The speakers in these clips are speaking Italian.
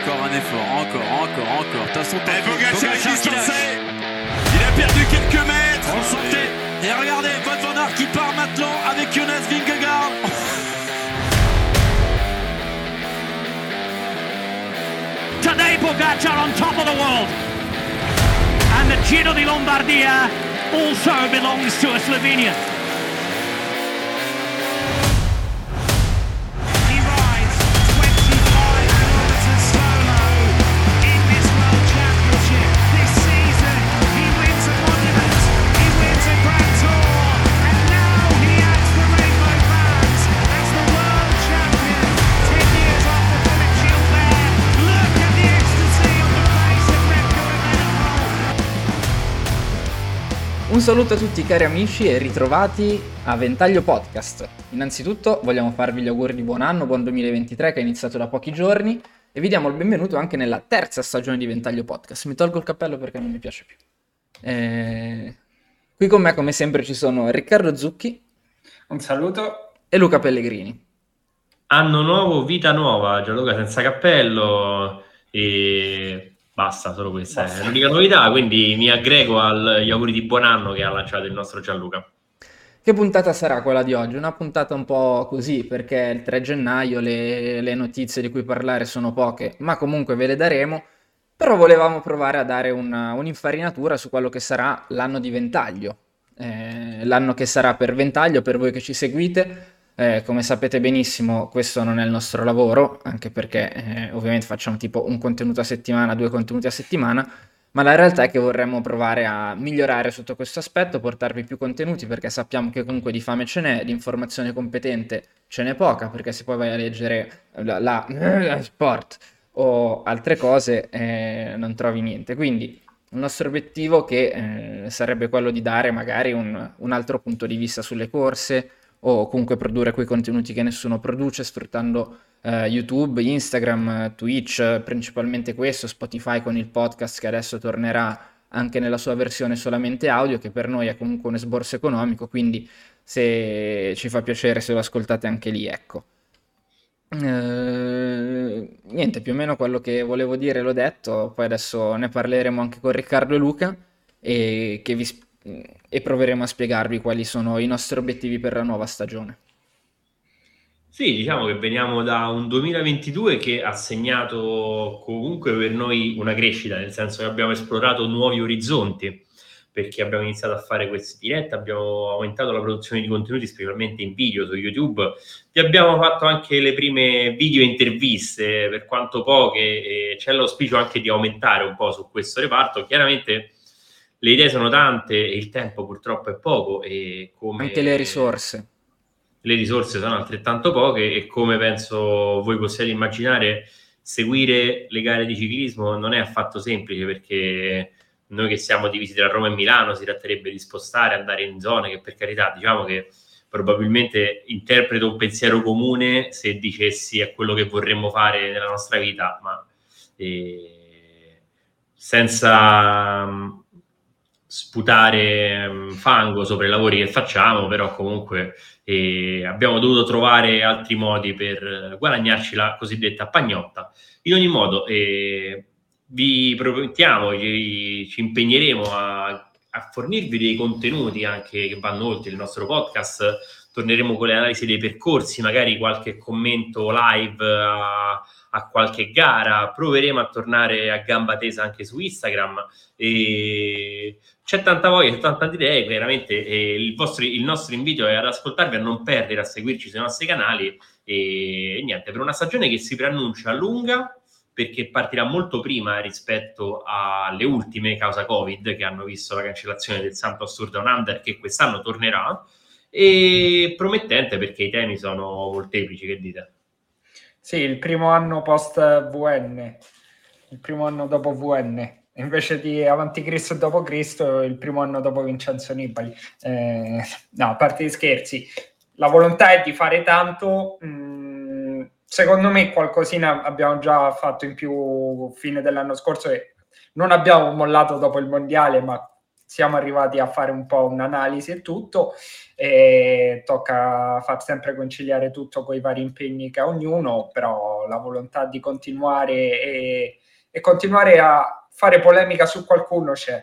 encore un effort, encore, encore, encore. Toute façon, Et Pogacar qui se lançait Il a perdu quelques mètres On sentait. Et regardez, van Aert qui part maintenant avec Jonas Vingegaard. Today Pogacar on top of the world. And the Giro di Lombardia also belongs to a Slovenian. Un saluto a tutti cari amici e ritrovati a Ventaglio Podcast. Innanzitutto vogliamo farvi gli auguri di buon anno, buon 2023 che è iniziato da pochi giorni e vi diamo il benvenuto anche nella terza stagione di Ventaglio Podcast. Mi tolgo il cappello perché non mi piace più. Eh, Qui con me come sempre ci sono Riccardo Zucchi Un saluto. e Luca Pellegrini. Anno nuovo, vita nuova, Gianluca senza cappello e basta, solo questa è l'unica novità, quindi mi aggrego agli auguri di buon anno che ha lanciato il nostro Gianluca. Che puntata sarà quella di oggi? Una puntata un po' così, perché il 3 gennaio le, le notizie di cui parlare sono poche, ma comunque ve le daremo. Però volevamo provare a dare una- un'infarinatura su quello che sarà l'anno di Ventaglio. Eh, l'anno che sarà per Ventaglio, per voi che ci seguite. Eh, come sapete benissimo, questo non è il nostro lavoro, anche perché eh, ovviamente facciamo tipo un contenuto a settimana, due contenuti a settimana, ma la realtà è che vorremmo provare a migliorare sotto questo aspetto, portarvi più contenuti perché sappiamo che comunque di fame ce n'è, di informazione competente ce n'è poca, perché se poi vai a leggere la, la- la sport o altre cose eh, non trovi niente. Quindi il nostro obiettivo che eh, sarebbe quello di dare magari un, un altro punto di vista sulle corse o comunque produrre quei contenuti che nessuno produce sfruttando eh, YouTube, Instagram, Twitch, principalmente questo, Spotify con il podcast che adesso tornerà anche nella sua versione solamente audio, che per noi è comunque un esborso economico, quindi se ci fa piacere se lo ascoltate anche lì, ecco. Eh, niente, più o meno quello che volevo dire l'ho detto, poi adesso ne parleremo anche con Riccardo e Luca e, che vi sp- e proveremo a spiegarvi quali sono i nostri obiettivi per la nuova stagione. Sì, diciamo che veniamo da un 2022 che ha segnato comunque per noi una crescita, nel senso che abbiamo esplorato nuovi orizzonti, perché abbiamo iniziato a fare queste dirette, abbiamo aumentato la produzione di contenuti, specialmente in video su YouTube, vi abbiamo fatto anche le prime video interviste, per quanto poche, e c'è l'auspicio anche di aumentare un po' su questo reparto. Chiaramente le idee sono tante e il tempo purtroppo è poco e come Anche le risorse. le risorse sono altrettanto poche e come penso voi possiate immaginare, seguire le gare di ciclismo non è affatto semplice perché noi che siamo divisi tra Roma e Milano si tratterebbe di spostare, andare in zone che per carità diciamo che probabilmente interpreto un pensiero comune se dicessi è quello che vorremmo fare nella nostra vita, ma eh, senza sputare mh, fango sopra i lavori che facciamo, però comunque e abbiamo dovuto trovare altri modi per guadagnarci la cosiddetta pagnotta. In ogni modo, eh, vi promettiamo, ci impegneremo a, a fornirvi dei contenuti anche che vanno oltre il nostro podcast. Torneremo con le analisi dei percorsi, magari qualche commento live a, a qualche gara. Proveremo a tornare a gamba tesa anche su Instagram. E c'è tanta voglia, c'è tante idee, chiaramente eh, il, vostro, il nostro invito è ad ascoltarvi, a non perdere, a seguirci sui nostri canali e, niente, per una stagione che si preannuncia lunga perché partirà molto prima rispetto alle ultime causa Covid che hanno visto la cancellazione del Santos Tour Down Under che quest'anno tornerà e promettente perché i temi sono molteplici, che dite? Sì, il primo anno post VN, il primo anno dopo VN, invece di Avanti Cristo dopo Cristo, il primo anno dopo Vincenzo Nibali. Eh, no, a parte gli scherzi, la volontà è di fare tanto. mh, secondo me qualcosina abbiamo già fatto in più fine dell'anno scorso e non abbiamo mollato dopo il mondiale, ma siamo arrivati a fare un po' un'analisi e tutto. E tocca far sempre conciliare tutto con i vari impegni che ha ognuno, però la volontà di continuare e, e continuare a fare polemica su qualcuno c'è.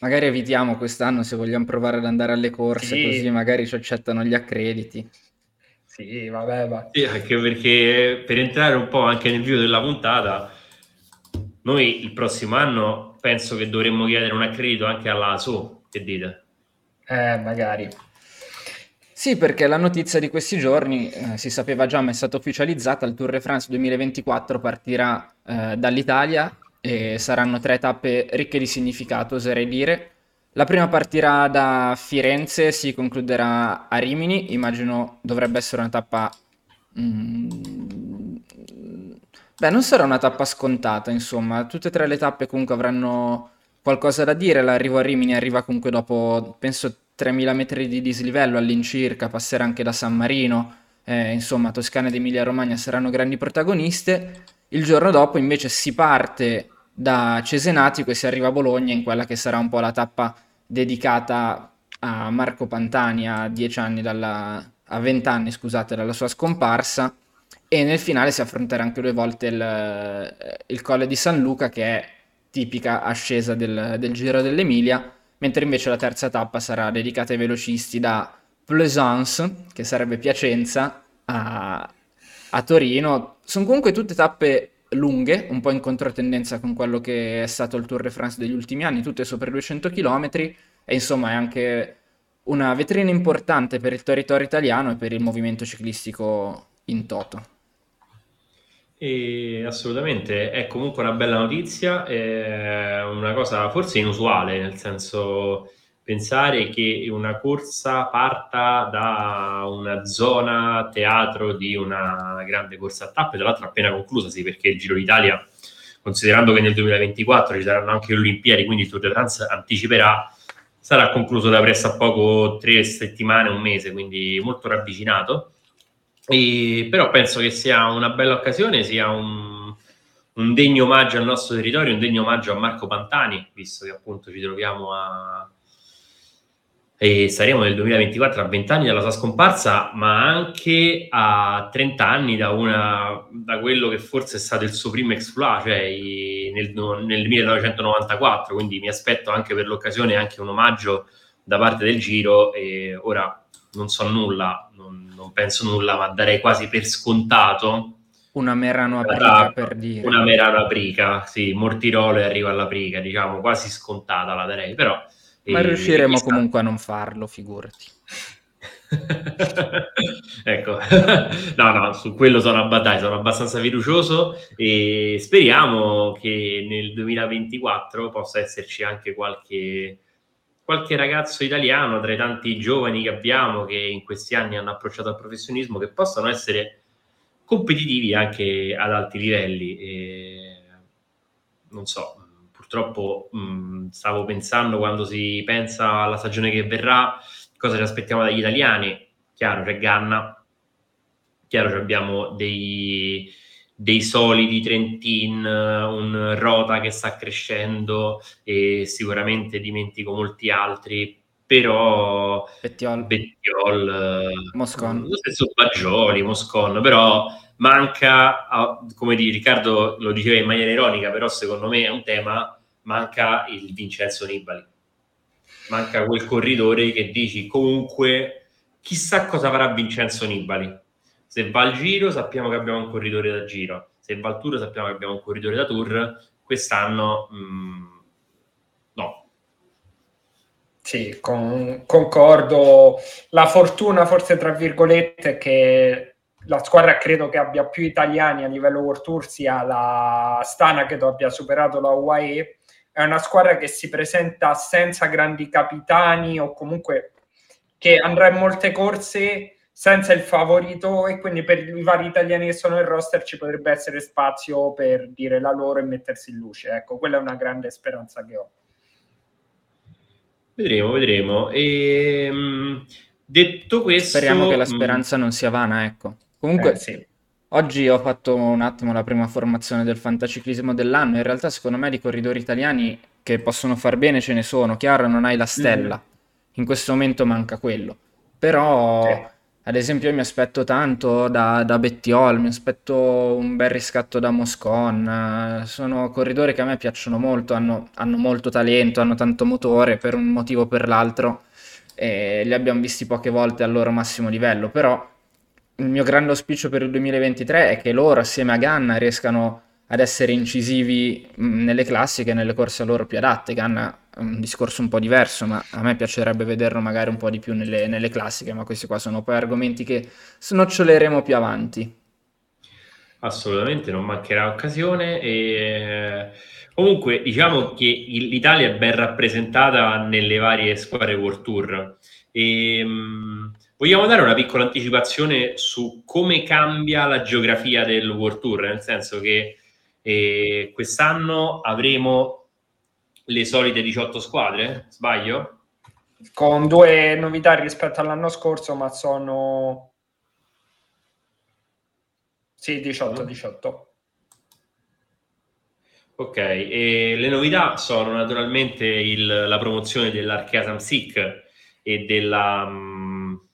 Magari evitiamo quest'anno se vogliamo provare ad andare alle corse, Sì. così magari ci accettano gli accrediti. Sì, vabbè, ma Sì, anche perché per entrare un po' anche nel video della puntata, noi il prossimo anno penso che dovremmo chiedere un accredito anche alla ASO, che dite? Eh, magari. Sì, perché la notizia di questi giorni eh, si sapeva già, ma è stata ufficializzata, il Tour de France 2024 partirà eh, dall'Italia e saranno tre tappe ricche di significato, oserei dire. La prima partirà da Firenze, si concluderà a Rimini, immagino dovrebbe essere una tappa... mm, Beh, non sarà una tappa scontata, insomma, tutte e tre le tappe comunque avranno qualcosa da dire. L'arrivo a Rimini arriva comunque dopo, penso, 3000 metri di dislivello all'incirca, passerà anche da San Marino, eh, insomma, Toscana ed Emilia-Romagna saranno grandi protagoniste. Il giorno dopo invece si parte da Cesenatico e si arriva a Bologna in quella che sarà un po' la tappa dedicata a Marco Pantani a 10 anni dalla, a 20 anni, scusate, dalla sua scomparsa. E nel finale si affronterà anche due volte il, il Colle di San Luca, che è tipica ascesa del, del Giro dell'Emilia, mentre invece la terza tappa sarà dedicata ai velocisti da Plaisance, che sarebbe Piacenza, a, a Torino. Sono comunque tutte tappe lunghe, un po' in controtendenza con quello che è stato il Tour de France degli ultimi anni, tutte sopra i 200 km, e insomma è anche una vetrina importante per il territorio italiano e per il movimento ciclistico in toto. E assolutamente, è comunque una bella notizia, è una cosa forse inusuale, nel senso pensare che una corsa parta da una zona teatro di una grande corsa a tappe, tra l'altro appena conclusa, sì, perché il Giro d'Italia, considerando che nel 2024 ci saranno anche le Olimpiadi, quindi il Tour de France anticiperà, sarà concluso da presso a poco tre settimane, un mese, quindi molto ravvicinato. E, però penso che sia una bella occasione, sia un, un, degno omaggio al nostro territorio, un degno omaggio a Marco Pantani, visto che appunto ci troviamo a... e saremo nel 2024 a 20 anni dalla sua scomparsa, ma anche a 30 anni da, una, da quello che forse è stato il suo primo exploit, cioè i, nel, nel 1994, quindi mi aspetto anche per l'occasione anche un omaggio da parte del Giro e ora non so nulla, non, non, penso nulla, ma darei quasi per scontato. Una Merano Aprica per dire. Una Merano Aprica, sì, Mortirolo e arriva alla Prica, diciamo, quasi scontata la darei, però... Ma eh, riusciremo comunque a non farlo, figurati. ecco, no, no, su quello sono, abbadai, sono abbastanza fiducioso e speriamo che nel 2024 possa esserci anche qualche qualche ragazzo italiano tra i tanti giovani che abbiamo che in questi anni hanno approcciato al professionismo che possano essere competitivi anche ad alti livelli. E, non so, purtroppo mh, stavo pensando quando si pensa alla stagione che verrà, cosa ci aspettiamo dagli italiani. Chiaro, c'è Ganna, chiaro, abbiamo dei dei solidi Trentin, un Rota che sta crescendo e sicuramente dimentico molti altri, però Bettiol, Bettiol Moscon, lo stesso Baggioli, Moscon, però manca, come di Riccardo lo diceva in maniera ironica, però secondo me è un tema, manca il Vincenzo Nibali. Manca quel corridore che dici comunque chissà cosa farà Vincenzo Nibali se va al giro sappiamo che abbiamo un corridore da giro, se va al tour sappiamo che abbiamo un corridore da tour, quest'anno mh, no. Sì, con, concordo. La fortuna forse tra virgolette è che la squadra credo che abbia più italiani a livello World Tour sia la Stana che abbia superato la UAE. È una squadra che si presenta senza grandi capitani o comunque che andrà in molte corse senza il favorito e quindi per i vari italiani che sono nel roster ci potrebbe essere spazio per dire la loro e mettersi in luce. Ecco, quella è una grande speranza che ho. Vedremo, vedremo. E, detto questo... Speriamo che la speranza mh... non sia vana, ecco. Comunque, eh, sì. oggi ho fatto un attimo la prima formazione del fantaciclismo dell'anno. In realtà, secondo me, di corridori italiani che possono far bene ce ne sono. Chiaro, non hai la stella. Mm. In questo momento manca quello. Però... Sì Ad esempio, io mi aspetto tanto da, da Bettiol, mi aspetto un bel riscatto da Moscon. Sono corridori che a me piacciono molto, hanno, hanno molto talento, hanno tanto motore per un motivo o per l'altro. E li abbiamo visti poche volte al loro massimo livello. Però il mio grande auspicio per il 2023 è che loro, assieme a Ganna, riescano ad essere incisivi mh, nelle classiche e nelle corse a loro più adatte. Ganna è un discorso un po' diverso, ma a me piacerebbe vederlo magari un po' di più nelle, nelle classiche, ma questi qua sono poi argomenti che snoccioleremo più avanti. Assolutamente, non mancherà occasione. E... Comunque, diciamo che l'Italia è ben rappresentata nelle varie squadre World Tour. E, mh, vogliamo dare una piccola anticipazione su come cambia la geografia del World Tour, nel senso che eh, quest'anno avremo le solite 18 squadre, sbaglio? Con due novità rispetto all'anno scorso, ma sono... Sì, 18, 18. Ok, e le novità sono naturalmente il- la promozione dell'Archea Samsic e della... mh,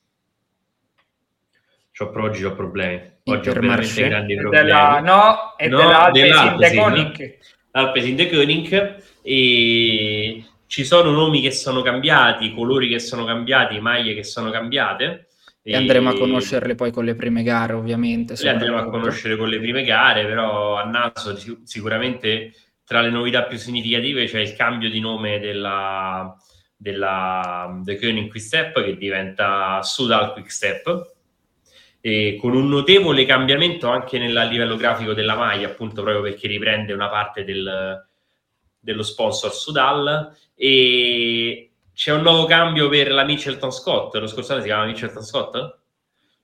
c'ho oggi ho problemi. Intermarché? grandi E problemi. della, no, e No, della Alpecin dell'Alpecin. de Koning. Alpes in the Koning e ci sono nomi che sono cambiati, colori che sono cambiati, maglie che sono cambiate. E andremo a conoscerle poi con le prime gare, ovviamente. Le andremo a conoscere con le prime gare, però a naso sic- sicuramente tra le novità più significative c'è il cambio di nome della, della The Koenig Quick Step che diventa Sudal Quick Step e con un notevole cambiamento anche nel a livello grafico della maglia, appunto proprio perché riprende una parte del- dello sponsor Sudal e c'è un nuovo cambio per la Mitchelton Scott, lo scorso anno si chiama Mitchelton Scott?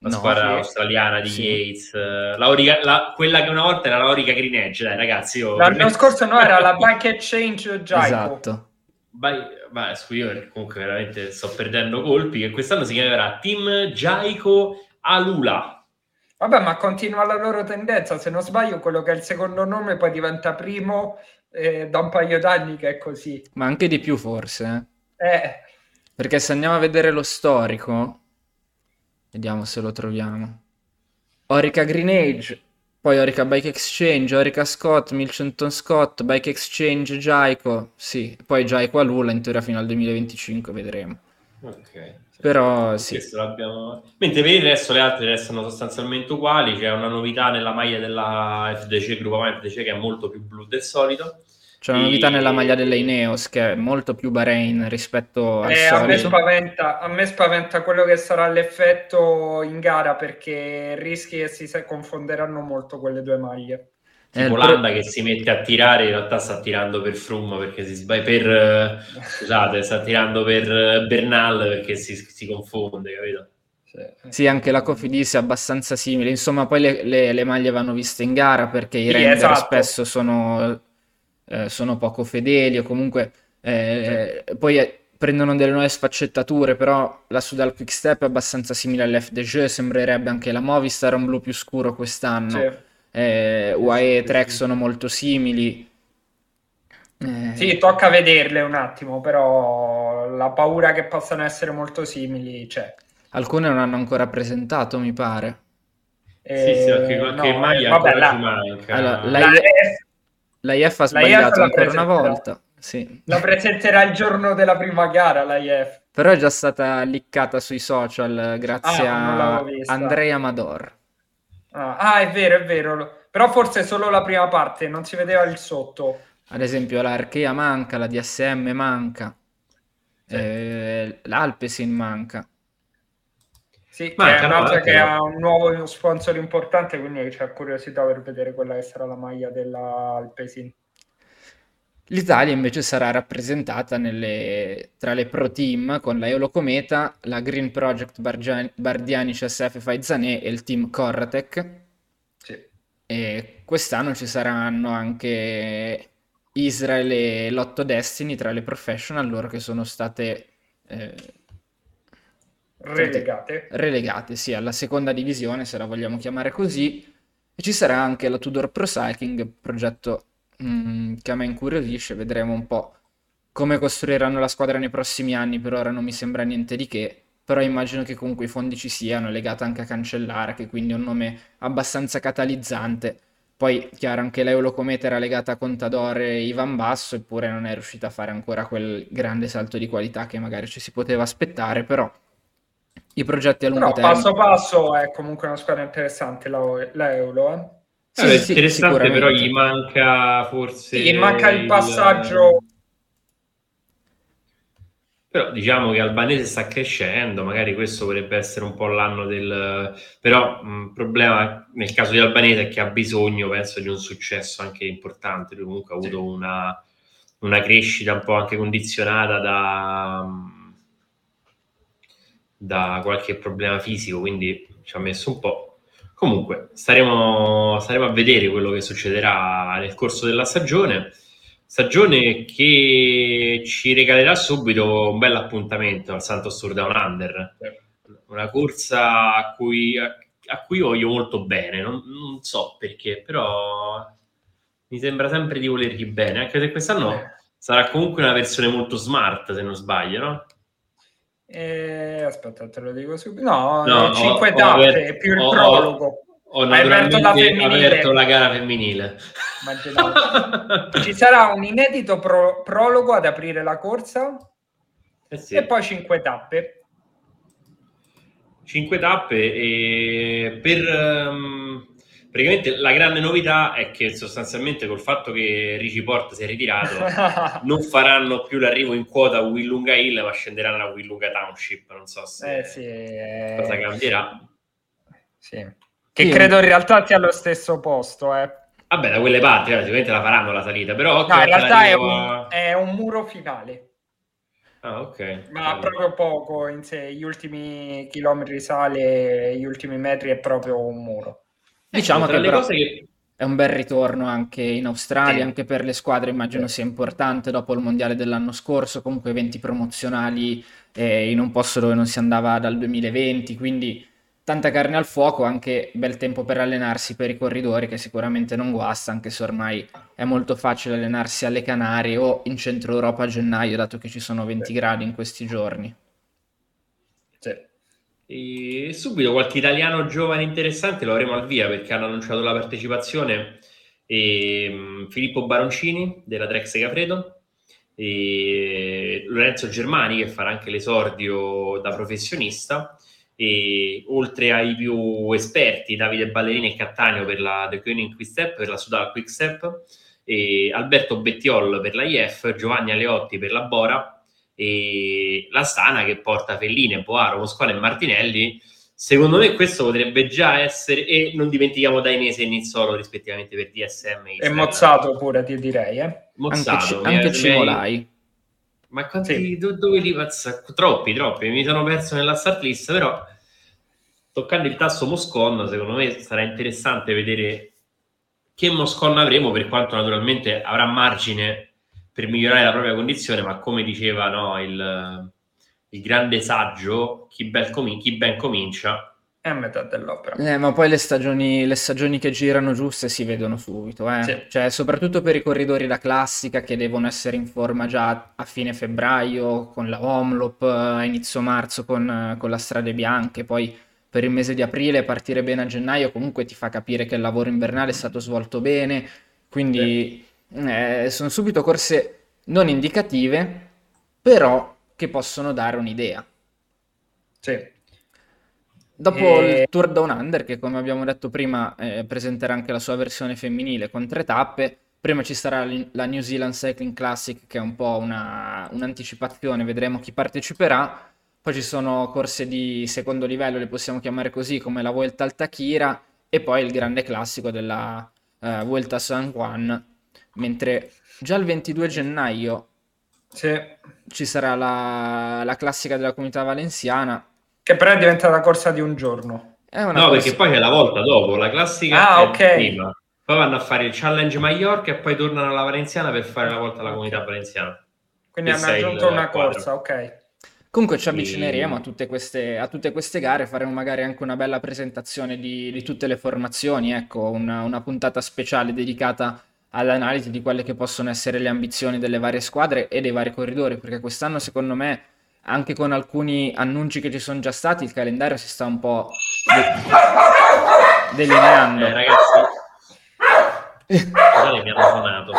La No, squadra sì. australiana di Sì. Yates, eh, la quella che una volta era la Orica Green Edge, dai ragazzi. Io, L'anno scorso no, era la Bike Exchange Jaico. Esatto. Vai, vai, scusi, io comunque veramente sto perdendo colpi. Che quest'anno si chiamerà Team Jaico Alula. Vabbè, ma continua la loro tendenza. Se non sbaglio, quello che è il secondo nome poi diventa primo eh, da un paio d'anni che è così. Ma anche di più forse, eh. Eh, Perché se andiamo a vedere lo storico, vediamo se lo troviamo. Orica Green Age, poi Orica Bike Exchange, Orica Scott, Milcenton Scott, Bike Exchange Jaico, sì, poi Jaico a Lula in teoria fino al 2025, vedremo. Ok. Però sì. Mentre per il resto le altre restano sostanzialmente uguali. C'è una novità nella maglia della FDC, Gruppo FDC, che è molto più blu del solito. c'è una E- novità nella maglia delle Ineos che è molto più Bahrain rispetto al eh, a, me solito. spaventa, a me spaventa quello che sarà l'effetto in gara perché rischi che si confonderanno molto quelle due maglie. Eh, Tipo pro- Landa che si mette a tirare, in realtà sta tirando per Froome perché si sbaglia per eh, scusate, sta tirando per eh, Bernal perché si, si confonde, capito? Sì, anche la Cofidis è abbastanza simile. Insomma, poi le, le- le maglie vanno viste in gara perché i Sì, render esatto. spesso sono, eh, sono poco fedeli o comunque eh, poi eh, prendono delle nuove sfaccettature, però la Sudal Quick Step è abbastanza simile all'FDG, sembrerebbe anche la Movistar un blu più scuro quest'anno. Sì. Eh, UAE e sì, Trek sì. sono molto simili. Eh, Sì, tocca vederle un attimo, però la paura che possano essere molto simili c'è. alcune non hanno ancora presentato, mi pare. sì, sì, perché Eh, qualche no, maglia eh, vabbè, la- manca. Allora, la- ha sbagliato IF ancora una volta. Sì. la presenterà il giorno della prima gara, la IF. Però è già stata liccata sui social grazie Ah, non a l'avevo vista. Andrea Amador. Ah, ah, è vero, è vero. Però forse solo la prima parte, non si vedeva il sotto. Ad esempio la Arkea manca, la DSM manca, eh, l'Alpecin manca. Sì, Manca, che è un'altra che ha un nuovo sponsor importante, quindi c'è curiosità per vedere quella che sarà la maglia della Alpecin. L'Italia invece sarà rappresentata nelle- tra le pro team con la Eolo Cometa, la Green Project Bargia- Bardiani CSF Faizanè e il team Corratec. Sì. E quest'anno ci saranno anche Israel e Lotto Destiny tra le professional, loro che sono state eh, Relegate. relegate sì, alla seconda divisione, se la vogliamo chiamare così. E ci sarà anche la Tudor Pro Cycling, progetto mm, che a me incuriosisce. Vedremo un po' come costruiranno la squadra nei prossimi anni. Per ora non mi sembra niente di che, però immagino che comunque i fondi ci siano, è legato anche a Cancellara, che quindi è un nome abbastanza catalizzante. Poi, chiaro, anche l'Eulocometa era legata a Contador e Ivan Basso, eppure non è riuscita a fare ancora quel grande salto di qualità che magari ci si poteva aspettare, però i progetti a lungo Però termine... passo passo è comunque una squadra interessante la, eh. Sì, Eh, sì, interessante, però gli manca forse. Sì, manca il passaggio Però diciamo che Albanese sta crescendo, magari questo potrebbe essere un po' l'anno del... Però il problema nel caso di Albanese è che ha bisogno, penso, di un successo anche importante. Lui comunque ha avuto una, una crescita un po' anche condizionata da, da qualche problema fisico, quindi ci ha messo un po'. Comunque, staremo, staremo a vedere quello che succederà nel corso della stagione. Stagione che ci regalerà subito un bel appuntamento al Santos Tour Down Under. Una corsa a cui, a, a cui voglio molto bene. Non, non so perché, però mi sembra sempre di volergli bene, anche se quest'anno sarà comunque una versione molto smart, se non sbaglio, no? Eh, aspetta, te lo dico subito. No, No, eh, cinque ho- ho più il ho- prologo. Ho Hai aperto la aperto la gara femminile. Ci sarà un inedito pro- prologo ad aprire la corsa Eh sì. e poi cinque tappe. Cinque tappe e per ehm, praticamente la grande novità è che sostanzialmente col fatto che Ricci Port si è ritirato non faranno più l'arrivo in quota a Willunga Hill ma scenderanno a Willunga Township non so se Eh sì, eh, cosa cambierà sì. Che Sì. credo in realtà sia allo stesso posto. Eh. vabbè da quelle parti sicuramente la faranno la salita però No, in realtà è un, a- è un muro finale, ah ok ma Bello. proprio poco in sé. Gli ultimi chilometri sale, gli ultimi metri è proprio un muro. Diciamo che però che è un bel ritorno anche in Australia, Sì. anche per le squadre immagino sia importante dopo il mondiale dell'anno scorso, comunque eventi promozionali eh, in un posto dove non si andava dal 2020, quindi tanta carne al fuoco, anche bel tempo per allenarsi per i corridori che sicuramente non guasta, anche se ormai è molto facile allenarsi alle Canarie o in centro Europa a gennaio, dato che ci sono 20 gradi in questi giorni. Sì. E subito qualche italiano giovane interessante lo avremo al via perché hanno annunciato la partecipazione ehm, Filippo Baroncini della Trex Capredo e Lorenzo Germani che farà anche l'esordio da professionista e oltre ai più esperti Davide Ballerini e Cattaneo per la The Koenig Quick Step per la Sudal Quick Step e Alberto Bettiol per la IF Giovanni Aleotti per la Bora e la Stana che porta Felline, Boaro, Moscone e Martinelli. Secondo me questo potrebbe già essere, e non dimentichiamo Dainese e Nizzolo rispettivamente per DSM. E Israel. Mozzato pure, ti direi. Eh. Anche, Mozzato, Ci- anche mi- Cimolai. Ma quanti, Sì. do- dove li pazza? Troppi, troppi. Mi sono perso nella start list, però toccando il tasto Moscon, secondo me sarà interessante vedere che Moscon avremo, per quanto naturalmente avrà margine per migliorare la propria condizione, ma come diceva no, il, il grande saggio, chi, bel comin- chi ben comincia, È a metà dell'opera. Eh, ma poi le stagioni, le stagioni che girano giuste si vedono subito, eh. Sì. Cioè, soprattutto per i corridori da classica che devono essere in forma già a fine febbraio, con la Omlop, eh, a inizio marzo con, eh, con la Strade Bianche, poi per il mese di aprile partire bene a gennaio comunque ti fa capire che il lavoro invernale è stato svolto bene, quindi eh, sono subito corse non indicative, però che possono dare un'idea. Sì. Dopo E- il Tour Down Under, che come abbiamo detto prima eh, presenterà anche la sua versione femminile con tre tappe, prima ci sarà la New Zealand Cycling Classic che è un po' una- un'anticipazione, vedremo chi parteciperà, poi ci sono corse di secondo livello, le possiamo chiamare così, come la Vuelta al Takira e poi il grande classico della eh, Vuelta a San Juan, mentre già il 22 gennaio Sì. ci sarà la, la classica della comunità valenziana. Che però è diventata corsa di un giorno. È una no, corsa- perché poi c'è la volta dopo, la classica Ah, è ok. prima. Poi vanno a fare il Challenge Mallorca e poi tornano alla Valenziana per fare la volta alla comunità valenziana. Quindi hanno aggiunto una corsa, ok. Comunque ci avvicineremo a tutte queste, a tutte queste gare, faremo magari anche una bella presentazione di, di tutte le formazioni, ecco, una, una puntata speciale dedicata all'analisi di quelle che possono essere le ambizioni delle varie squadre e dei vari corridori, perché quest'anno secondo me anche con alcuni annunci che ci sono già stati, il calendario si sta un po' de- delineando. Eh, ragazzi, scusate, mi hanno suonato.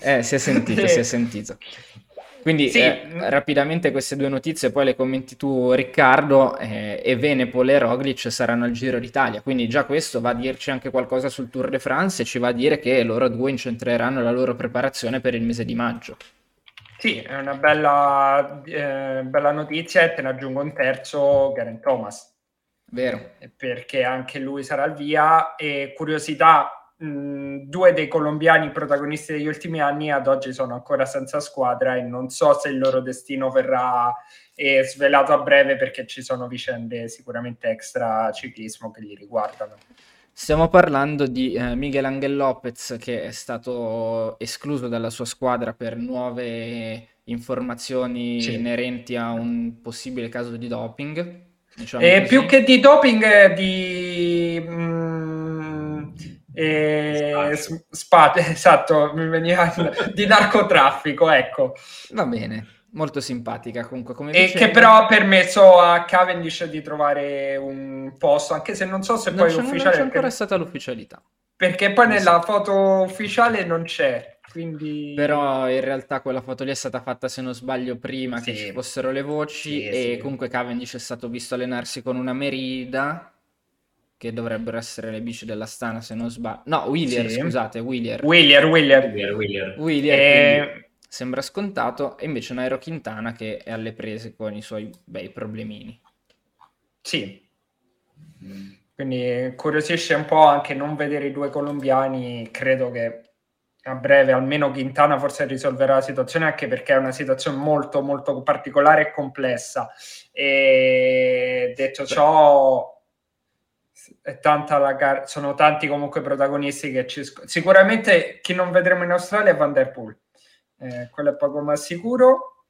Eh, si è sentito, si è sentito. Quindi Sì. eh, rapidamente queste due notizie, poi le commenti tu Riccardo, eh, e Venepol e Roglic saranno al Giro d'Italia, quindi già questo va a dirci anche qualcosa sul Tour de France e ci va a dire che loro due incentreranno la loro preparazione per il mese di maggio. Sì, è una bella, eh, bella notizia e te ne aggiungo un terzo, Garen Thomas. Vero? perché anche lui sarà al via e curiosità mh, due dei colombiani protagonisti degli ultimi anni ad oggi sono ancora senza squadra e non so se il loro destino verrà eh, svelato a breve perché ci sono vicende sicuramente extra ciclismo che li riguardano Stiamo parlando di eh, Miguel Angel Lopez che è stato escluso dalla sua squadra per nuove informazioni Sì. inerenti a un possibile caso di doping. diciamo e così. più che di doping eh, di mh, eh, spa- esatto mi veniva di narcotraffico ecco Va bene, molto simpatica comunque come E che però ha permesso a Cavendish di trovare un posto, anche se non so se non poi c'è, non ufficiale, c'è perché, ancora stata l'ufficialità. perché poi Sì. nella foto ufficiale non c'è, quindi... Però in realtà quella foto lì è stata fatta, se non sbaglio, prima che Sì. ci fossero le voci Sì, e sì. comunque Cavendish è stato visto allenarsi con una Merida, che dovrebbero essere le bici dell'Astana, se non sbaglio. No, Willier, Sì. scusate, Willier. Willier, Willier. Willier, Willier. Willier, E- quindi sembra scontato, e invece Nairo Quintana che è alle prese con i suoi bei problemini. Sì. Quindi curiosisce un po' anche non vedere i due colombiani, credo che a breve almeno Quintana forse risolverà la situazione anche perché è una situazione molto molto particolare e complessa e detto ciò è tanta la gar- sono tanti comunque protagonisti che ci sc- sicuramente chi non vedremo in Australia è Van Der Poel. Eh, quello è poco ma sicuro.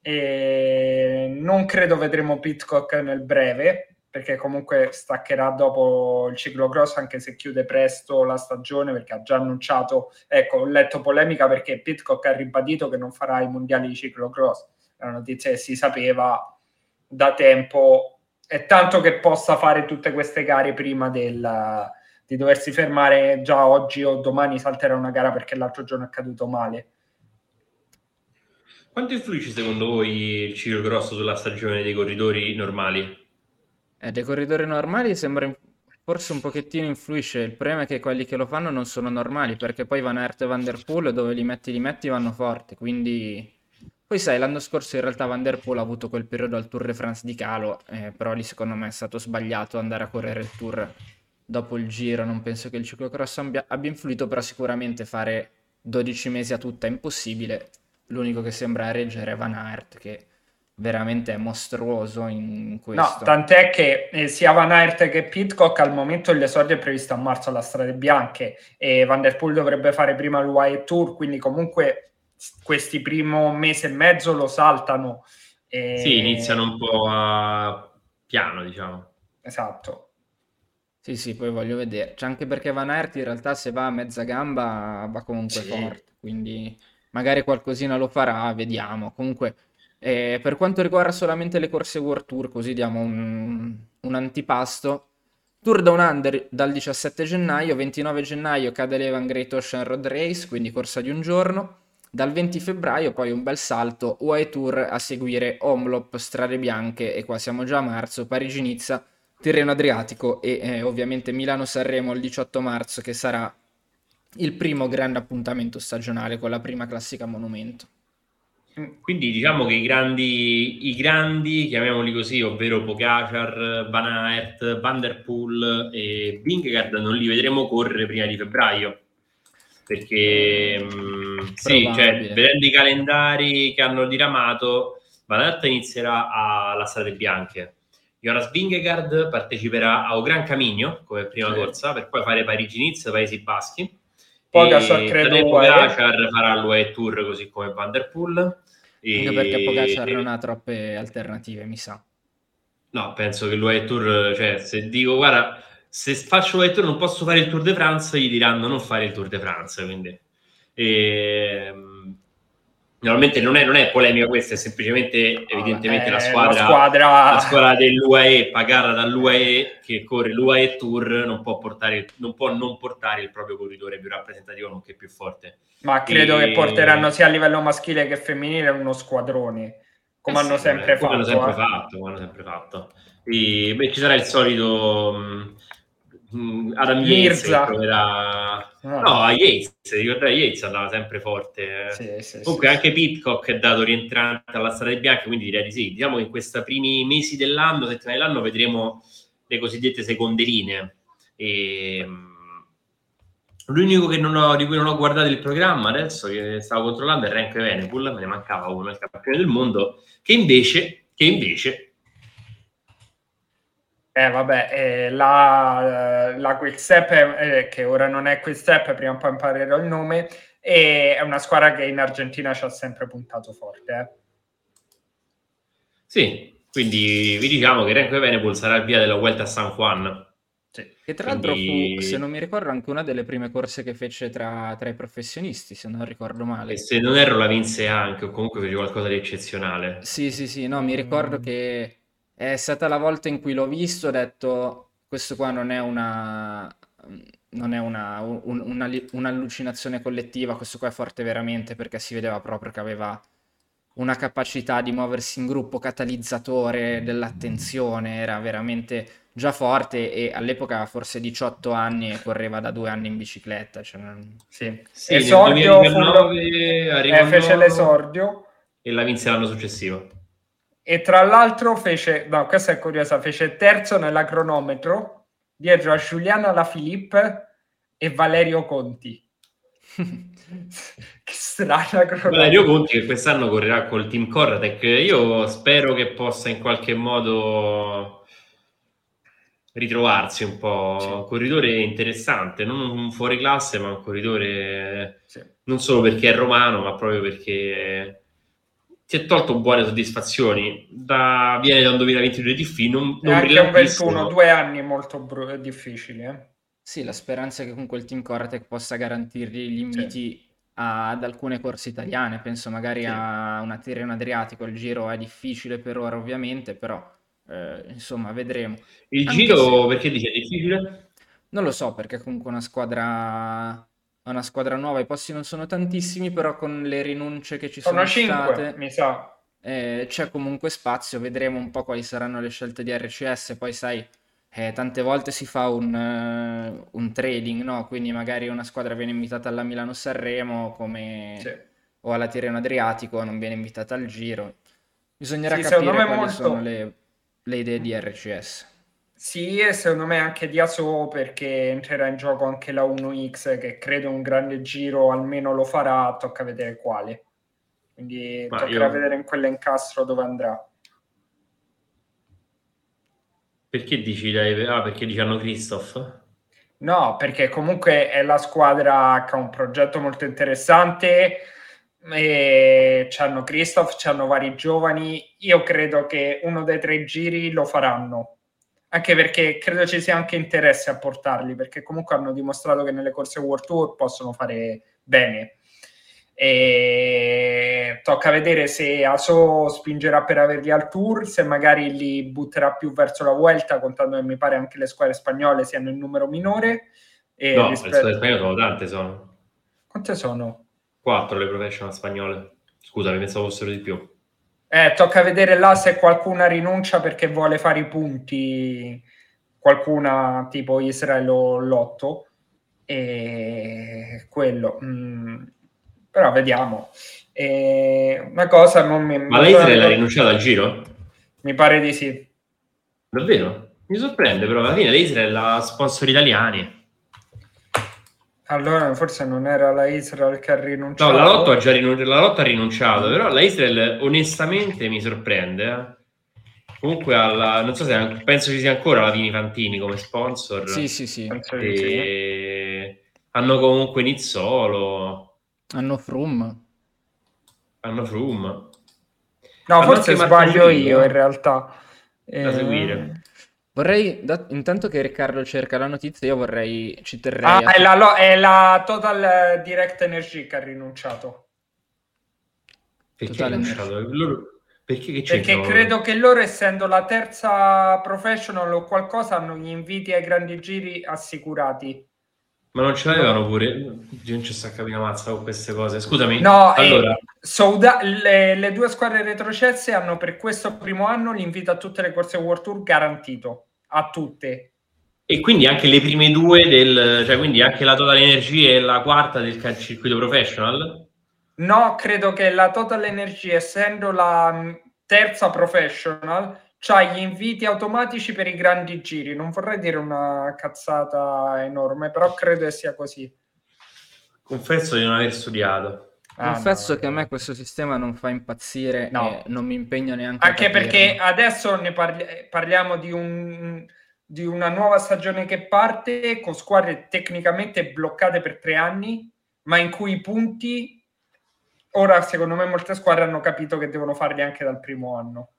E non credo vedremo Pitcock nel breve perché comunque staccherà dopo il ciclocross anche se chiude presto la stagione perché ha già annunciato ecco ho letto polemica perché Pitcock ha ribadito che non farà i mondiali di ciclocross è una notizia che si sapeva da tempo è tanto che possa fare tutte queste gare prima del, di doversi fermare già oggi o domani salterà una gara perché l'altro giorno è caduto male. Quanto influisce secondo voi il ciclocross sulla stagione dei corridori normali? Eh, dei corridori normali sembra forse un pochettino influisce, il problema è che quelli che lo fanno non sono normali, perché poi Van Aert e Van Der Poel dove li metti li metti vanno forte, quindi... Poi sai, l'anno scorso in realtà Van Der Poel ha avuto quel periodo al Tour de France di calo, eh, però lì secondo me è stato sbagliato andare a correre il Tour dopo il giro, non penso che il ciclocross abbia, abbia influito, però sicuramente fare 12 mesi a tutta è impossibile, l'unico che sembra reggere è Van Aert, che veramente è mostruoso in questo. No, tant'è che eh, sia Van Aert che Pitcock al momento l'esordio è previsto a marzo alla Strade Bianche e Van Der Poel dovrebbe fare prima il UAE Tour, quindi comunque questi primo mese e mezzo lo saltano. e- Sì, iniziano un po' a piano, diciamo. Esatto. Sì, sì, poi voglio vedere. C'è anche perché Van Aert in realtà se va a mezza gamba va comunque Sì. forte, quindi magari qualcosina lo farà, vediamo. Comunque, eh, per quanto riguarda solamente le corse World Tour, così diamo un, un antipasto. Tour Down Under dal 17 gennaio, 29 gennaio cade l'Evan Great Ocean Road Race, quindi corsa di un giorno. Dal 20 febbraio poi un bel salto, UAE Tour a seguire Omlop, Strade Bianche e qua siamo già a marzo, Parigi-Nizza, Tirreno Adriatico e eh, ovviamente Milano-Sanremo il 18 marzo che sarà il primo grande appuntamento stagionale con la prima classica monumento. Quindi diciamo che i grandi, i grandi, chiamiamoli così, ovvero Pogacar, Van Aert, Van Der Poel e Vingegaard non li vedremo correre prima di febbraio. Perché mh, sì, cioè, vedendo i calendari che hanno diramato, Van inizierà alla Strade Bianche. Jonas Vingegaard parteciperà a Un Gran Camino come prima Sì. corsa per poi fare Parigi-Nice, Paesi Baschi. Pogacar E credo. Pogacar farà l'UAE Tour così come Van Der Poel. E- Anche perché Pogacar non ha troppe alternative, mi sa. No, penso che l'UAE Tour, cioè se dico guarda, se faccio l'UAE Tour non posso fare il Tour de France, gli diranno non fare il Tour de France, quindi... ehm, Normalmente non è, non è polemica questa, è semplicemente evidentemente eh, la, squadra, la squadra- la squadra dell'UAE pagata dall'UAE che corre l'UAE Tour non può, portare, non può non portare il proprio corridore più rappresentativo nonché più forte. Ma credo E- che porteranno sia a livello maschile che femminile uno squadrone, come Eh hanno sì, sempre come fatto. Hanno sempre eh. fatto, come hanno sempre fatto. E, beh, ci sarà il solito mh, mh, Adam Yates proverà... Ah. No, Yates, ricordate Yates andava sempre forte. Sì, sì, Comunque sì, anche Pitcock è dato rientrante alla Strada dei Bianchi, quindi direi di sì. Diciamo che in questi primi mesi dell'anno, settimane dell'anno, vedremo le cosiddette seconde linee. E, mh, l'unico che non ho- di cui non ho guardato il programma adesso, che stavo controllando, è Renko Evenepoel, me ne mancava uno, il campione del mondo, che invece, che invece Eh, vabbè, eh, la, la Quick Step, eh, che ora non è Quick Step, prima o poi imparerò il nome, e è una squadra che in Argentina ci ha sempre puntato forte. eh. Sì, quindi vi diciamo che Renko Evenepoel sarà il via della Vuelta a San Juan. Sì. Che tra l'altro Quindi- fu, se non mi ricordo, anche una delle prime corse che fece tra, tra i professionisti, se non ricordo male. E se non erro la vinse anche, o comunque fece qualcosa di eccezionale. Sì, sì, sì, no, mi ricordo Mm. che è stata la volta in cui l'ho visto, ho detto, questo qua non è una, non è una, un- una un'allucinazione collettiva, questo qua è forte veramente perché si vedeva proprio che aveva una capacità di muoversi in gruppo, catalizzatore dell'attenzione, era veramente già forte e all'epoca aveva forse 18 anni e correva da due anni in bicicletta. cioè non- Sì. Sì, Esordio fu- 2019 arrivò eh, fece l'esordio e la vinse l'anno successivo. E tra l'altro fece, no, questa è curiosa, fece terzo nella cronometro dietro a Giuliano Alaphilippe e Valerio Conti. che strana cronometro. Valerio Conti che quest'anno correrà col team Corratec. Io spero che possa in qualche modo ritrovarsi un po'. Sì. Un corridore interessante, non un fuori classe, ma un corridore Sì. non solo perché è romano, ma proprio perché si è tolto buone soddisfazioni. Da, viene da un 2022 di FI, non, E non anche un brillantissimo. 21, due anni molto bru- difficili. eh. Sì, la speranza è che con quel team Cortec possa garantirgli gli inviti a- ad alcune corse italiane, penso magari Sì. a una Tirreno Adriatico, il giro è difficile per ora ovviamente, però eh, insomma vedremo. Il Anche giro, se- perché dice difficile? Non lo so perché comunque una squadra, è una squadra nuova, i posti non sono tantissimi, però con le rinunce che ci Sono sono 5, state mi sa. eh, c'è comunque spazio, vedremo un po' quali saranno le scelte di RCS, poi sai, eh, tante volte si fa un, eh, un trading, no? Quindi magari una squadra viene invitata alla Milano-Sanremo come... Sì. o alla Tirreno Adriatico, non viene invitata al Giro. Bisognerà Sì, capire quali molto- sono le, le idee di RCS. Sì, e secondo me anche di Aso perché entrerà in gioco anche la 1X che credo un grande giro almeno lo farà, tocca vedere quale. Quindi Ma toccherà io- vedere in quell'incastro dove andrà. Perché dici, dai, ah, perché dici hanno Christoph? No, perché comunque è la squadra che ha un progetto molto interessante. E c'hanno Christoph, c'hanno vari giovani. Io credo che uno dei tre giri lo faranno. Anche perché credo ci sia anche interesse a portarli, perché comunque hanno dimostrato che nelle corse World Tour possono fare bene. E tocca vedere se Aso spingerà per averli al tour, se magari li butterà più verso la Vuelta, contando che mi pare anche le squadre spagnole siano in numero minore. E No, rispetto- le squadre spagnole sono tante, sono Quante sono? quattro le professional spagnole. Scusami, pensavo fossero di più. Eh, tocca vedere là se qualcuna rinuncia perché vuole fare i punti, qualcuna tipo Israele o Lotto, e quello. mm, però vediamo. E una cosa non mi... Ma la Israele ha rinunciato al giro? Mi pare di sì. Davvero? Mi sorprende, però alla fine l'Israel ha sponsor italiani. Allora forse non era la Israel che ha No, rinunciato. la Lotto ha già rinunciato, la Lotto ha rinunciato, però la Israel onestamente mi sorprende. eh. Comunque alla, non so se penso ci sia ancora la Vini Fantini come sponsor. Sì, sì, sì. E hanno comunque Nizzolo, Hanno Froome. hanno Froome. No, Hanno forse sbaglio Marco Filippo, io in realtà. Da Eh, seguire. Vorrei, da- intanto che Riccardo cerca la notizia, io vorrei, ci terrei Ah, a... è la, lo- è la Total Direct Energy che ha rinunciato. Perché? Loro- Perché che Perché credo che loro, essendo la terza professional o qualcosa, hanno gli inviti ai grandi giri assicurati. Ma non ce l'avevano pure? Io non ci sta capendo mazza con queste cose. Scusami. No, eh, allora, Souda- le, le due squadre retrocesse hanno per questo primo anno l'invito a tutte le corse World Tour garantito. A tutte. e quindi anche le prime due del, cioè quindi anche la Total Energy e la quarta del circuito professional? No, credo che la Total Energy, essendo la mh, terza professional, c'ha gli inviti automatici per i grandi giri. Non vorrei dire una cazzata enorme, però credo che sia così. Confesso di non aver studiato. Ah, Confesso no, che a me questo sistema non fa impazzire No. e non mi impegno neanche Anche perché adesso ne parli- parliamo di, un- di una nuova stagione che parte con squadre tecnicamente bloccate per tre anni, ma in cui i punti ora secondo me molte squadre hanno capito che devono farli anche dal primo anno.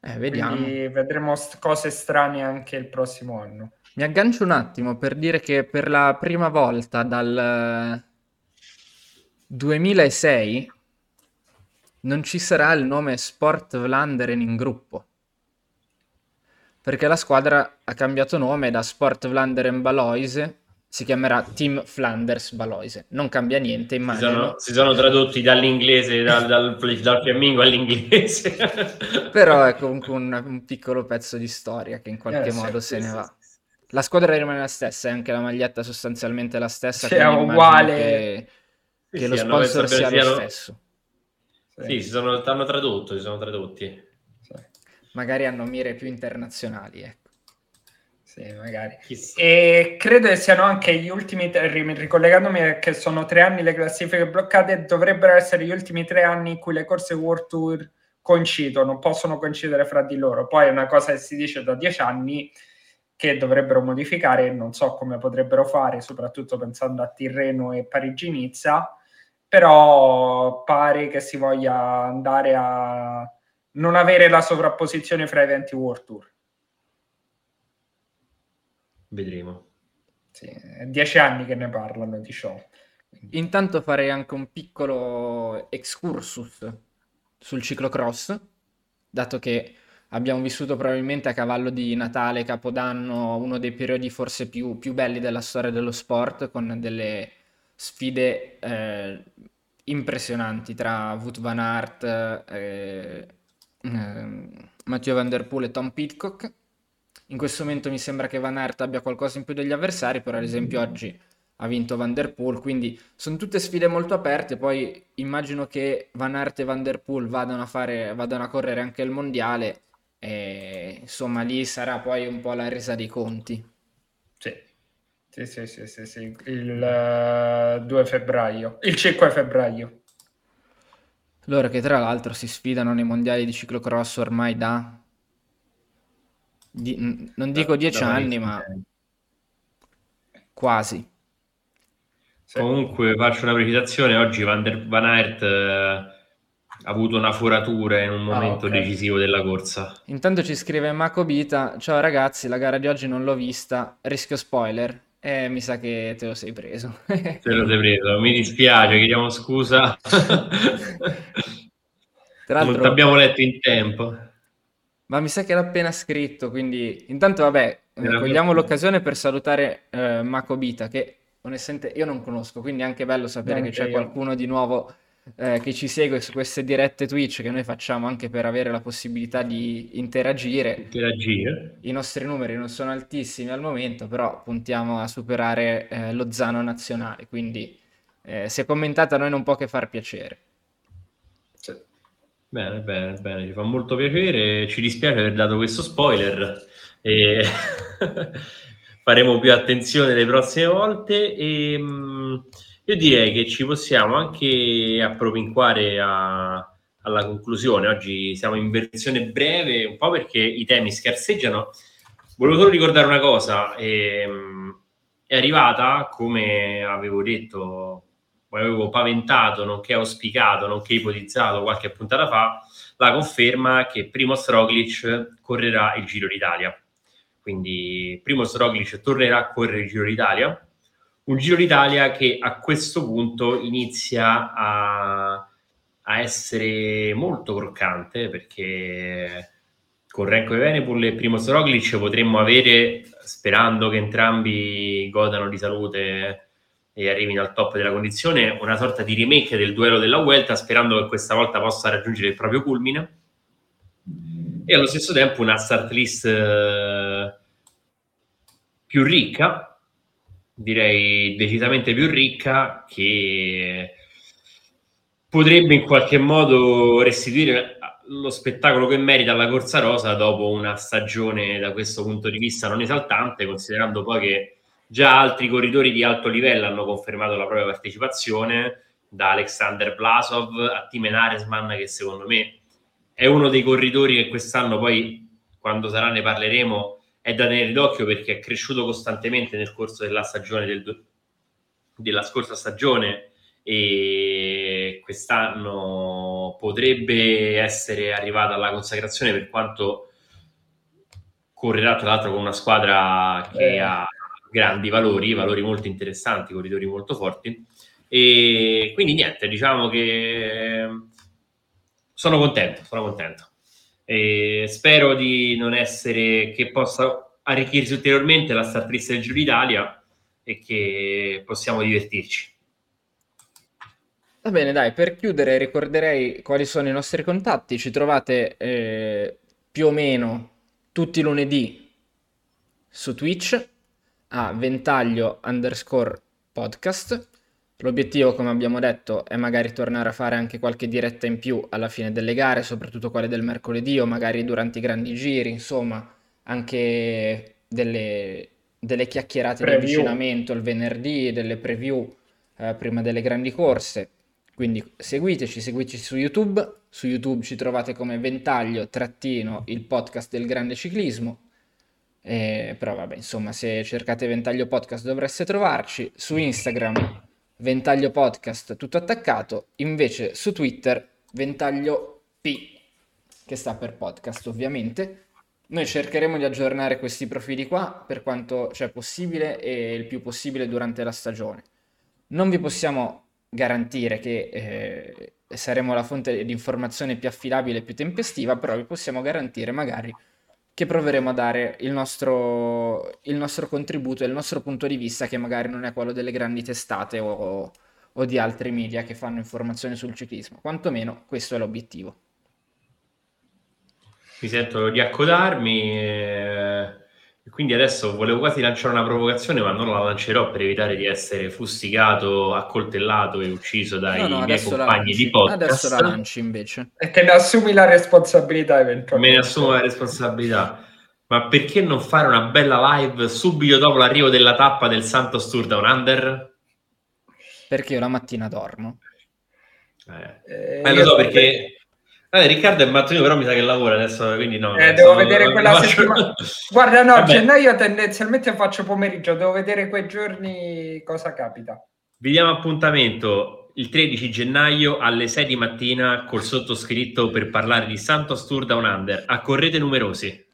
Eh, vediamo. Quindi vedremo st- cose strane anche il prossimo anno. Mi aggancio un attimo per dire che per la prima volta dal 2006 non ci sarà il nome Sport Vlaanderen in gruppo. Perché la squadra ha cambiato nome da Sport Vlaanderen Baloise, si chiamerà Team Flanders Baloise. Non cambia niente, Si immagino. sono, si sono tradotti dall'inglese, dal, dal, dal fiammingo all'inglese. Però è comunque un, un piccolo pezzo di storia che in qualche Eh, modo sì, se ne sì, va. La squadra rimane la stessa, e anche la maglietta sostanzialmente la stessa, è uguale. che, che sì, lo sponsor sia lo siano- stesso. Sì, si sono, hanno tradotto, si sono tradotti. Magari hanno mire più internazionali, ecco. sì, magari. Chissà. E credo che siano anche gli ultimi, ricollegandomi che sono tre anni le classifiche bloccate, dovrebbero essere gli ultimi tre anni in cui le corse World Tour coincidono, possono coincidere fra di loro. Poi è una cosa che si dice da dieci anni che dovrebbero modificare, non so come potrebbero fare, soprattutto pensando a Tirreno e Parigi-Nizza, però pare che si voglia andare a non avere la sovrapposizione fra eventi World Tour. Vedremo. Sì, è dieci anni che ne parlano di ciò. Intanto farei anche un piccolo excursus sul ciclocross, dato che abbiamo vissuto probabilmente a cavallo di Natale, Capodanno, uno dei periodi forse più, più belli della storia dello sport, con delle sfide eh, impressionanti tra Wout van Aert, eh, ehm, Mathieu Van Der Poel e Tom Pidcock. In questo momento mi sembra che Van Aert abbia qualcosa in più degli avversari, però ad esempio oggi ha vinto Van Der Poel, quindi sono tutte sfide molto aperte. Poi immagino che Van Aert e Van Der Poel vadano a fare, vadano a correre anche il mondiale, e insomma lì sarà poi un po' la resa dei conti. Sì, sì, sì, sì, sì, sì. Il eh, 2 febbraio, il 5 febbraio. Loro che tra l'altro si sfidano nei mondiali di ciclocross ormai da, di- non dico Da- dieci da anni, parecchio ma quasi. Sì. Comunque faccio una precisazione, oggi Van, der, Van Aert eh, ha avuto una foratura in un Ah, momento ok. decisivo della corsa. Intanto ci scrive Mako Bita, ciao ragazzi, la gara di oggi non l'ho vista, rischio spoiler. E mi sa che te lo sei preso. Te lo sei preso, mi dispiace, chiediamo scusa. Tra non l'altro, ti abbiamo letto in tempo. ma mi sa che l'ha appena scritto, quindi intanto vabbè, eh, Era cogliamo per- l'occasione per salutare eh, Mako Bita, che onestamente io non conosco, quindi è anche bello sapere che Neanche c'è io. qualcuno di nuovo eh, che ci segue su queste dirette Twitch che noi facciamo anche per avere la possibilità di interagire. Interagire. I nostri numeri non sono altissimi al momento, però puntiamo a superare eh, lo Zano nazionale, quindi eh, se commentate a noi non può che far piacere. Sì. Bene, bene, bene, ci fa molto piacere. Ci dispiace aver dato questo spoiler. E faremo più attenzione le prossime volte. E, mh, io direi che ci possiamo anche appropinquare a- alla conclusione. Oggi siamo in versione breve, un po' perché i temi scarseggiano. Volevo solo ricordare una cosa. ehm, è arrivata, come avevo detto come avevo paventato, nonché auspicato, nonché ipotizzato qualche puntata fa, la conferma che Primoz Roglic correrà il Giro d'Italia. Quindi Primoz Roglic tornerà a correre il Giro d'Italia, un Giro d'Italia che a questo punto inizia a, a essere molto croccante perché con Renko e Venepul e Primo Roglic potremmo avere, sperando che entrambi godano di salute e arrivino al top della condizione, una sorta di remake del duello della Vuelta, sperando che questa volta possa raggiungere il proprio culmine. E allo stesso tempo una start list eh, più ricca, direi decisamente più ricca, che potrebbe in qualche modo restituire lo spettacolo che merita la Corsa Rosa dopo una stagione da questo punto di vista non esaltante, considerando poi che già altri corridori di alto livello hanno confermato la propria partecipazione, da Alexander Blasov a Timen Aresman, che secondo me è uno dei corridori che quest'anno poi, quando sarà ne parleremo, è da tenere d'occhio perché è cresciuto costantemente nel corso della stagione del, della scorsa stagione e quest'anno potrebbe essere arrivata alla consacrazione per quanto correrà tra l'altro con una squadra che eh. ha grandi valori, valori molto interessanti, corridori molto forti e quindi niente, diciamo che sono contento, sono contento e spero di non essere che possa arricchirsi ulteriormente la start list del Giro d'Italia e che possiamo divertirci. Va bene, dai, per chiudere ricorderei quali sono i nostri contatti. Ci trovate eh, più o meno tutti i lunedì su Twitch a ventaglio underscore podcast. L'obiettivo, come abbiamo detto, è magari tornare a fare anche qualche diretta in più alla fine delle gare, soprattutto quelle del mercoledì o magari durante i grandi giri, insomma, anche delle, delle chiacchierate preview. di avvicinamento il venerdì, delle preview eh, prima delle grandi corse. Quindi seguiteci, seguiteci su YouTube, su YouTube ci trovate come Ventaglio trattino il podcast del grande ciclismo, eh, però vabbè insomma se cercate Ventaglio Podcast dovreste trovarci, su Instagram Ventaglio Podcast tutto attaccato, invece su Twitter Ventaglio P, che sta per podcast ovviamente. Noi cercheremo di aggiornare questi profili qua per quanto c'è possibile e il più possibile durante la stagione. Non vi possiamo garantire che eh, saremo la fonte di informazione più affidabile e più tempestiva, però vi possiamo garantire magari che proveremo a dare il nostro, il nostro contributo e il nostro punto di vista, che magari non è quello delle grandi testate o, o di altri media che fanno informazioni sul ciclismo. Quantomeno questo è l'obiettivo. Mi sento di accodarmi. Eh quindi adesso volevo quasi lanciare una provocazione, ma non la lancerò per evitare di essere fustigato, accoltellato e ucciso dai no, no, miei compagni di podcast. Adesso la lanci invece. E te ne assumi la responsabilità eventualmente. Me ne assumo la responsabilità. Ma perché non fare una bella live subito dopo l'arrivo della tappa del Santos Tour Down Under? Perché io la mattina dormo. Eh, eh, lo so perché eh, Riccardo è mattino, però mi sa che lavora adesso, quindi no. Eh, devo vedere quella faccio... settimana. Guarda, no, Vabbè. gennaio tendenzialmente faccio pomeriggio, devo vedere quei giorni cosa capita. Vi diamo appuntamento il 13 gennaio alle 6 di mattina col sottoscritto per parlare di Santos Tour Down Under. Accorrete numerosi.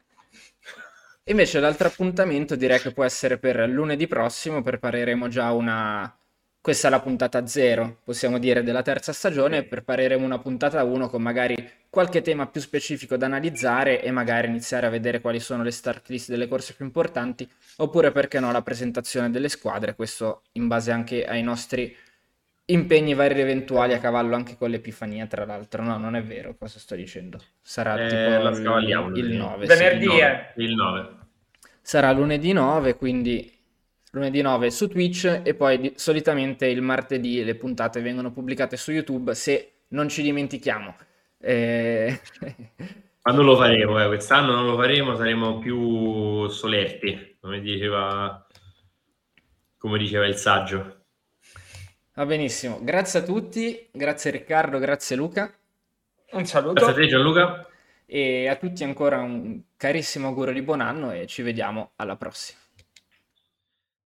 Invece l'altro appuntamento direi che può essere per lunedì prossimo, prepareremo già una questa è la puntata zero, possiamo dire, della terza stagione. Prepareremo una puntata 1 con magari qualche tema più specifico da analizzare e magari iniziare a vedere quali sono le start list delle corse più importanti, oppure perché no la presentazione delle squadre, questo in base anche ai nostri impegni vari ed eventuali a cavallo anche con l'Epifania, tra l'altro. No, non è vero cosa sto dicendo. Sarà eh, tipo il, il 9. Venerdì sì. il 9. Sarà lunedì 9, quindi lunedì 9 su Twitch e poi di- solitamente il martedì le puntate vengono pubblicate su YouTube se non ci dimentichiamo. Eh... Ma non lo faremo, eh. quest'anno non lo faremo, saremo più solerti, come diceva, come diceva il saggio. Va benissimo, grazie a tutti, grazie Riccardo, grazie Luca. Un saluto. Grazie a te Gianluca. E a tutti ancora un carissimo augurio di buon anno e ci vediamo alla prossima.